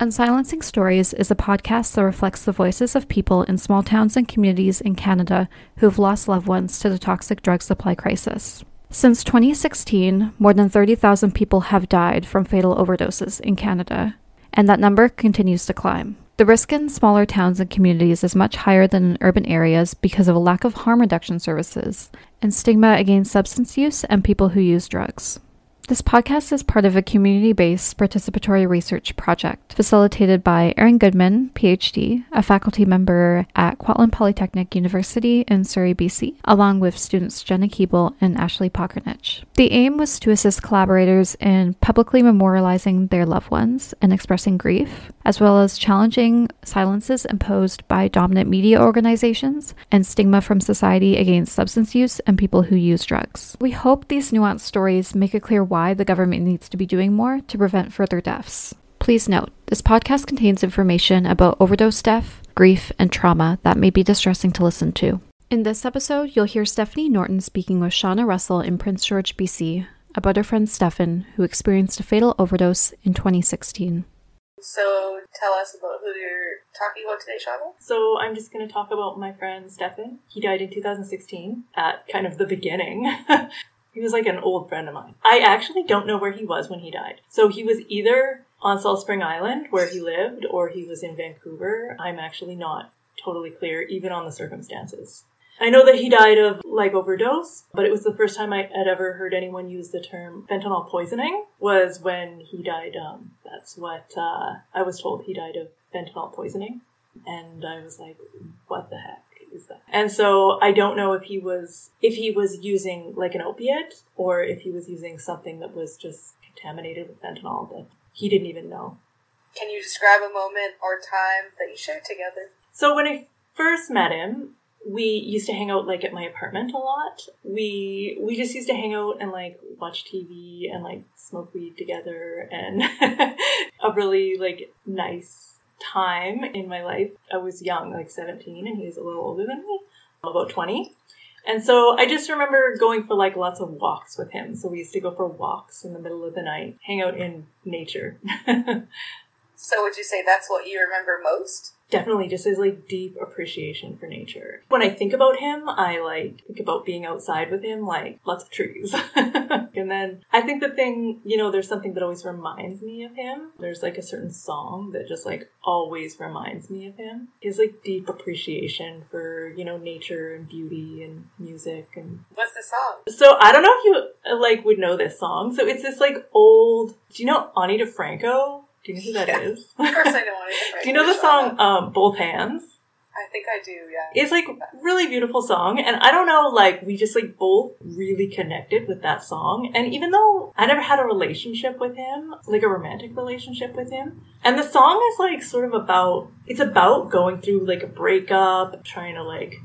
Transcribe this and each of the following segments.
Unsilencing Stories is a podcast that reflects the voices of people in small towns and communities in Canada who have lost loved ones to the toxic drug supply crisis. Since 2016, more than 30,000 people have died from fatal overdoses in Canada, and that number continues to climb. The risk in smaller towns and communities is much higher than in urban areas because of a lack of harm reduction services and stigma against substance use and people who use drugs. This podcast is part of a community based participatory research project facilitated by Erin Goodman, PhD, a faculty member at Kwantlen Polytechnic University in Surrey, BC, along with students Jenna Keeble and Ashley Pokernich. The aim was to assist collaborators in publicly memorializing their loved ones and expressing grief, as well as challenging silences imposed by dominant media organizations and stigma from society against substance use and people who use drugs. We hope these nuanced stories make it clear why why the government needs to be doing more to prevent further deaths. Please note, this podcast contains information about overdose death, grief, and trauma that may be distressing to listen to. In this episode, you'll hear Stephanie Norton speaking with Shauna Russell in Prince George, BC, about her friend Stefan, who experienced a fatal overdose in 2016. So tell us about who you're talking about today, Shauna. So I'm just going to talk about my friend Stefan. He died in 2016 at kind of the beginning. He was like an old friend of mine. I actually don't know where he was when he died. So he was either on Salt Spring Island where he lived or he was in Vancouver. I'm actually not totally clear, even on the circumstances. I know that he died of like overdose, but it was the first time I had ever heard anyone use the term fentanyl poisoning was when he died. Um, that's what uh, I was told. He died of fentanyl poisoning, and I was like, "What the heck?" Is that? And so I don't know if he was if he was using like an opiate or if he was using something that was just contaminated with fentanyl that he didn't even know. Can you describe a moment or time that you shared together? So when I first met him, we used to hang out like at my apartment a lot. We we just used to hang out and like watch TV and like smoke weed together and a really like nice time in my life. I was young, like 17, and he was a little older than me, about 20. And so I just remember going for like lots of walks with him. So we used to go for walks in the middle of the night, hang out in nature. so would you say that's what you remember most? Definitely just his like deep appreciation for nature. When I think about him, I like think about being outside with him, like lots of trees. and then I think the thing, you know, there's something that always reminds me of him. There's like a certain song that just like always reminds me of him. His like deep appreciation for, you know, nature and beauty and music and What's the song? So I don't know if you like would know this song. So it's this like old do you know Ani DiFranco? Do you know who that yeah. is? Of course I know it. do you know the song um, Both Hands? I think I do, yeah. It's like really beautiful song and I don't know, like we just like both really connected with that song. And even though I never had a relationship with him, like a romantic relationship with him, and the song is like sort of about it's about going through like a breakup, trying to like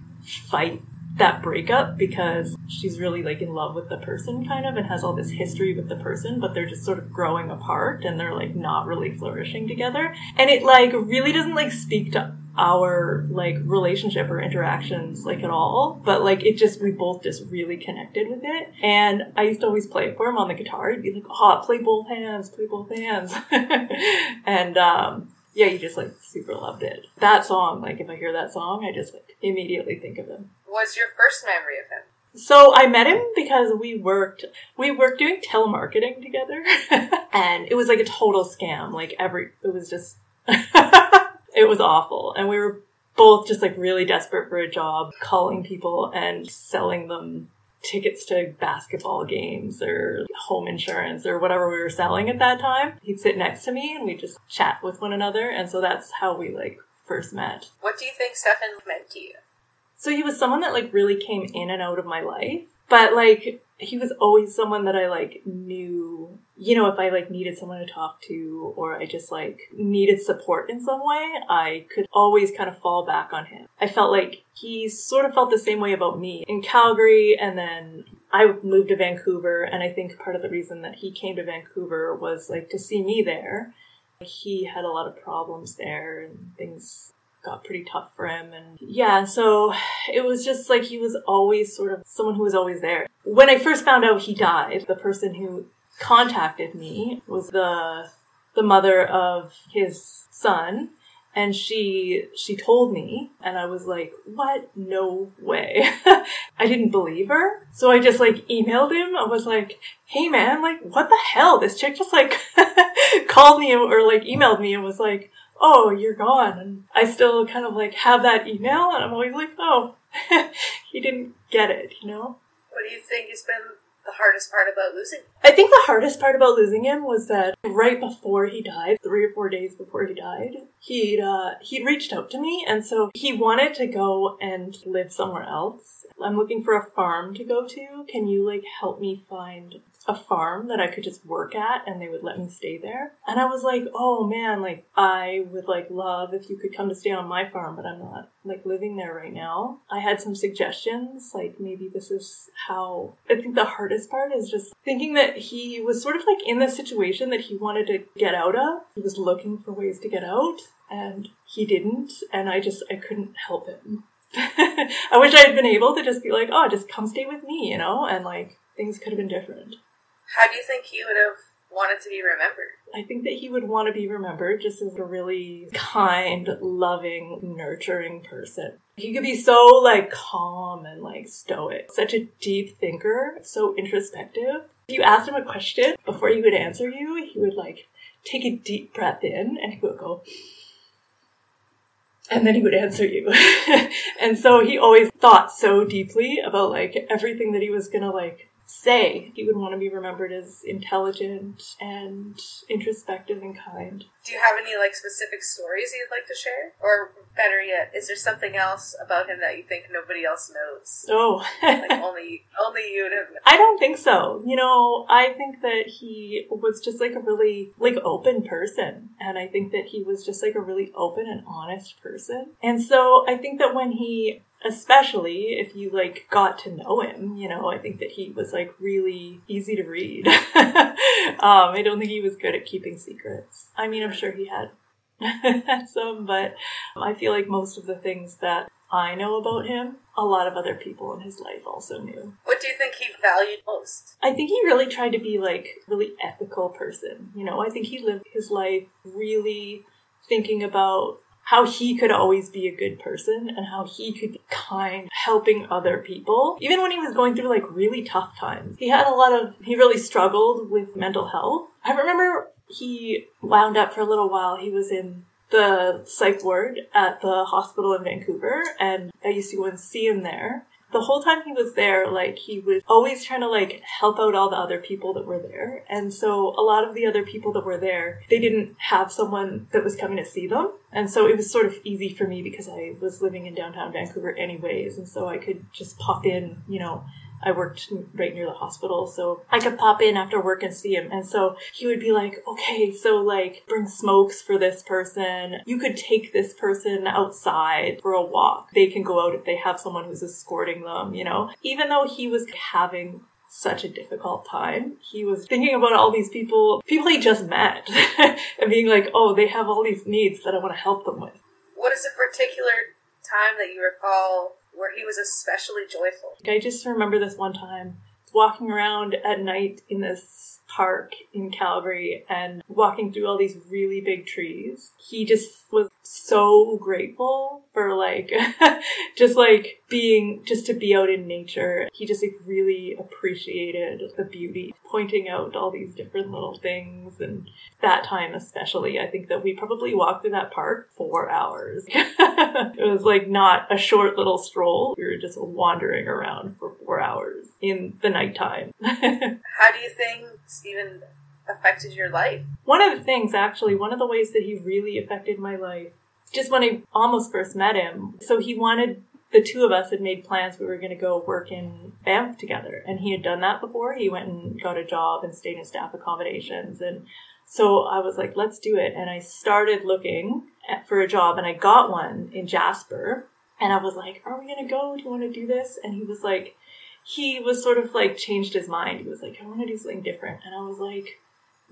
fight that breakup because she's really like in love with the person kind of and has all this history with the person but they're just sort of growing apart and they're like not really flourishing together. And it like really doesn't like speak to our like relationship or interactions like at all but like it just we both just really connected with it. And i used to always play it for him on the guitar. He'd be like oh play both hands play both hands. And um yeah, you just like super loved it. That song, like if I hear that song, I just like immediately think of him was your first memory of him? So I met him because we worked we worked doing telemarketing together, and it was like a total scam. Like every it was just it was awful, and we were both just like really desperate for a job, calling people and selling them tickets to basketball games or home insurance or whatever we were selling at that time. He'd sit next to me and we just chat with one another, and so that's how we like first met. What do you think Stefan meant to you? So he was someone that like really came in and out of my life. But like he was always someone that I like knew, you know, if I like needed someone to talk to or I just like needed support in some way, I could always kind of fall back on him. I felt like he sort of felt the same way about me in Calgary and then I moved to Vancouver and I think part of the reason that he came to Vancouver was like to see me there. He had a lot of problems there and things got pretty tough for him. And yeah, so it was just like he was always sort of someone who was always there. When I first found out he died, the person who contacted me was the the mother of his son and she she told me and i was like what? No way. I didn't believe her. So i just like emailed him. I was like hey man like what the hell? This chick just like called me or like emailed me and was like oh you're gone and i still kind of like have that email and i'm always like oh he didn't get it you know? What do you think? He's been the hardest part about losing? him? I think the hardest part about losing him was that right before he died, three or four days before he died, he'd uh, he'd reached out to me, and so he wanted to go and live somewhere else. I'm looking for a farm to go to. Can you like help me find a farm that I could just work at and they would let me stay there? And I was like, oh man, like I would like love if you could come to stay on my farm, but I'm not like living there right now. I had some suggestions, like maybe this is how I think the hardest part is just thinking that he was sort of like in the situation that he wanted to get out of. He was looking for ways to get out and he didn't and I just I couldn't help him. I wish I had been able to just be like, oh, just come stay with me, you know, and like things could have been different. How do you think he would have wanted to be remembered? I think that he would want to be remembered just as a really kind, loving, nurturing person. He could be so like calm and like stoic, such a deep thinker, so introspective. If you asked him a question before he would answer you, he would like take a deep breath in and he would go, and then he would answer you. and so he always thought so deeply about like everything that he was gonna like say. He would want to be remembered as intelligent and introspective and kind. Do you have any like specific stories you'd like to share? Or better yet, is there something else about him that you think nobody else knows? Oh, Like only only you would have known. I don't think so. You know, I think that he was just like a really like open person and I think that he was just like a really open and honest person. And so I think that when he especially if you like got to know him, you know, I think that he was like really easy to read. um, I don't think he was good at keeping secrets. I mean, I'm sure he had had some, but I feel like most of the things that I know about him, a lot of other people in his life also knew. What do you think he valued most? I think he really tried to be like really ethical person. You know, I think he lived his life really thinking about how he could always be a good person and how he could be kind, helping other people. Even when he was going through like really tough times, he had a lot of, he really struggled with mental health. I remember he wound up for a little while. He was in the psych ward at the hospital in Vancouver and I used to go and see him there the whole time he was there, like he was always trying to like help out all the other people that were there. And so a lot of the other people that were there, they didn't have someone that was coming to see them. And so it was sort of easy for me because I was living in downtown Vancouver anyways. And so I could just pop in, you know, I worked right near the hospital, so I could pop in after work and see him. And so he would be like, okay, so like bring smokes for this person. You could take this person outside for a walk. They can go out if they have someone who's escorting them, you know? Even though he was having such a difficult time. He was thinking about all these people, people he just met, and being like, oh, they have all these needs that I want to help them with. What is a particular time that you recall where he was especially joyful? I just remember this one time walking around at night in this park in Calgary and walking through all these really big trees. He just was so grateful for like just like being just to be out in nature. He just like really appreciated the beauty, pointing out all these different little things and that time especially. I think that we probably walked through that park four hours. it was like not a short little stroll. We were just wandering around for four hours in the nighttime. How do you think Stephen affected your life? One of the things, actually, one of the ways that he really affected my life, just when I almost first met him, so he wanted, the two of us had made plans we were going to go work in Banff together. And he had done that before. He went and got a job and stayed in staff accommodations. And so I was like, let's do it. And I started looking at, for a job and I got one in Jasper. And I was like, are we going to go? Do you want to do this? And he was like, he was sort of like changed his mind. He was like, I want to do something different. And I was like,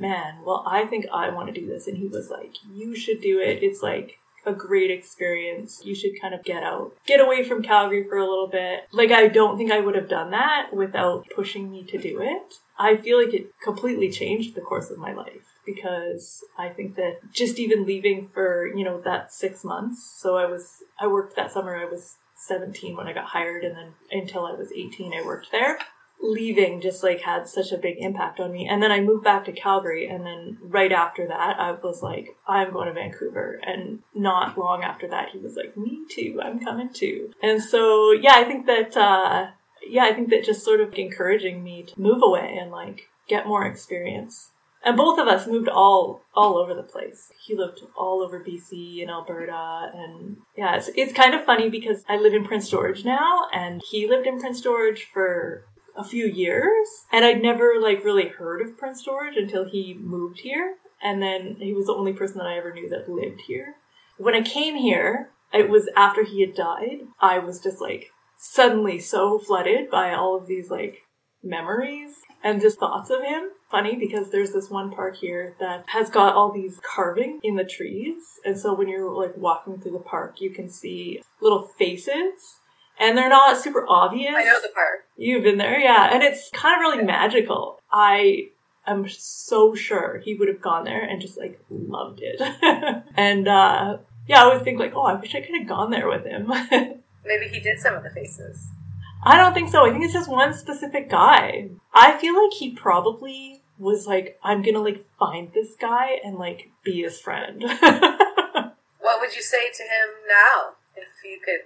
man, well, I think I want to do this. And he was like, you should do it. It's like a great experience. You should kind of get out, get away from Calgary for a little bit. Like, I don't think I would have done that without pushing me to do it. I feel like it completely changed the course of my life because I think that just even leaving for, you know, that six months. So I was, I worked that summer. I was 17 when I got hired and then until I was 18, I worked there leaving just like had such a big impact on me. And then I moved back to Calgary and then right after that I was like, I'm going to Vancouver. And not long after that he was like, Me too, I'm coming too. And so yeah, I think that uh yeah, I think that just sort of encouraging me to move away and like get more experience. And both of us moved all all over the place. He lived all over BC and Alberta, and yeah, it's, it's kind of funny because I live in Prince George now, and he lived in Prince George for a few years and I'd never like really heard of Prince George until he moved here and then he was the only person that I ever knew that lived here. When I came here, it was after he had died. I was just like suddenly so flooded by all of these like memories and just thoughts of him. Funny because there's this one park here that has got all these carving in the trees. And so when you're like walking through the park, you can see little faces and they're not super obvious. I know the park. You've been there, yeah, and it's kind of really magical. I am so sure he would have gone there and just like loved it. and uh, yeah, I always think like, oh, I wish I could have gone there with him. Maybe he did some of the faces. I don't think so. I think it's just one specific guy. I feel like he probably was like, I'm gonna like find this guy and like be his friend. what would you say to him now if you could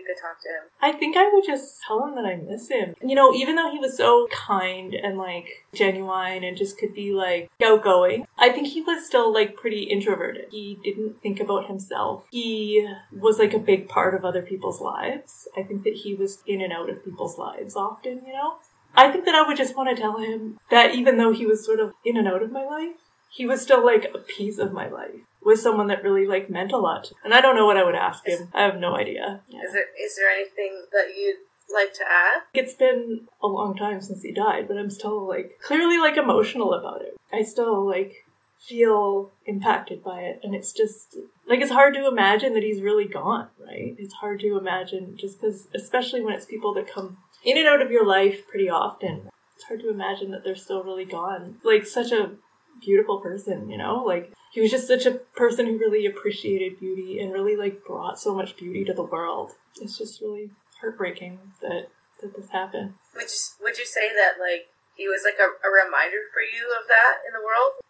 you could talk to him? I think I would just tell him that I miss him. You know, even though he was so kind and like genuine and just could be like outgoing, I think he was still like pretty introverted. He didn't think about himself. He was like a big part of other people's lives. I think that he was in and out of people's lives often, you know? I think that I would just want to tell him that even though he was sort of in and out of my life, he was still like a piece of my life with someone that really like meant a lot. And I don't know what I would ask him. I have no idea. Yeah. Is there is there anything that you'd like to add? It's been a long time since he died, but I'm still like clearly like emotional about it. I still like feel impacted by it and it's just like it's hard to imagine that he's really gone, right? It's hard to imagine just cuz especially when it's people that come in and out of your life pretty often. It's hard to imagine that they're still really gone. Like such a beautiful person, you know? Like he was just such a person who really appreciated beauty and really like brought so much beauty to the world. It's just really heartbreaking that that this happened. Would you, would you say that like he was like a, a reminder for you of that in the world?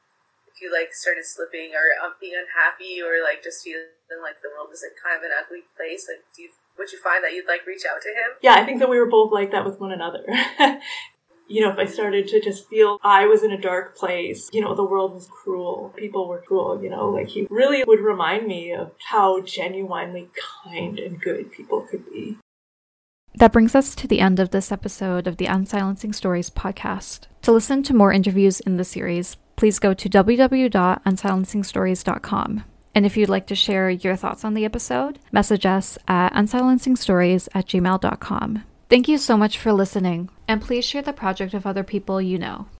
If you like started slipping or um, being unhappy or like just feeling like the world is like kind of an ugly place, like do you would you find that you'd like reach out to him? Yeah, I think that we were both like that with one another. you know, if I started to just feel I was in a dark place, you know, the world was cruel, people were cruel, you know, like he really would remind me of how genuinely kind and good people could be. That brings us to the end of this episode of the Unsilencing Stories podcast. To listen to more interviews in the series, please go to www.unsilencingstories.com. And if you'd like to share your thoughts on the episode, message us at unsilencingstories at gmail.com. Thank you so much for listening, and please share the project with other people you know.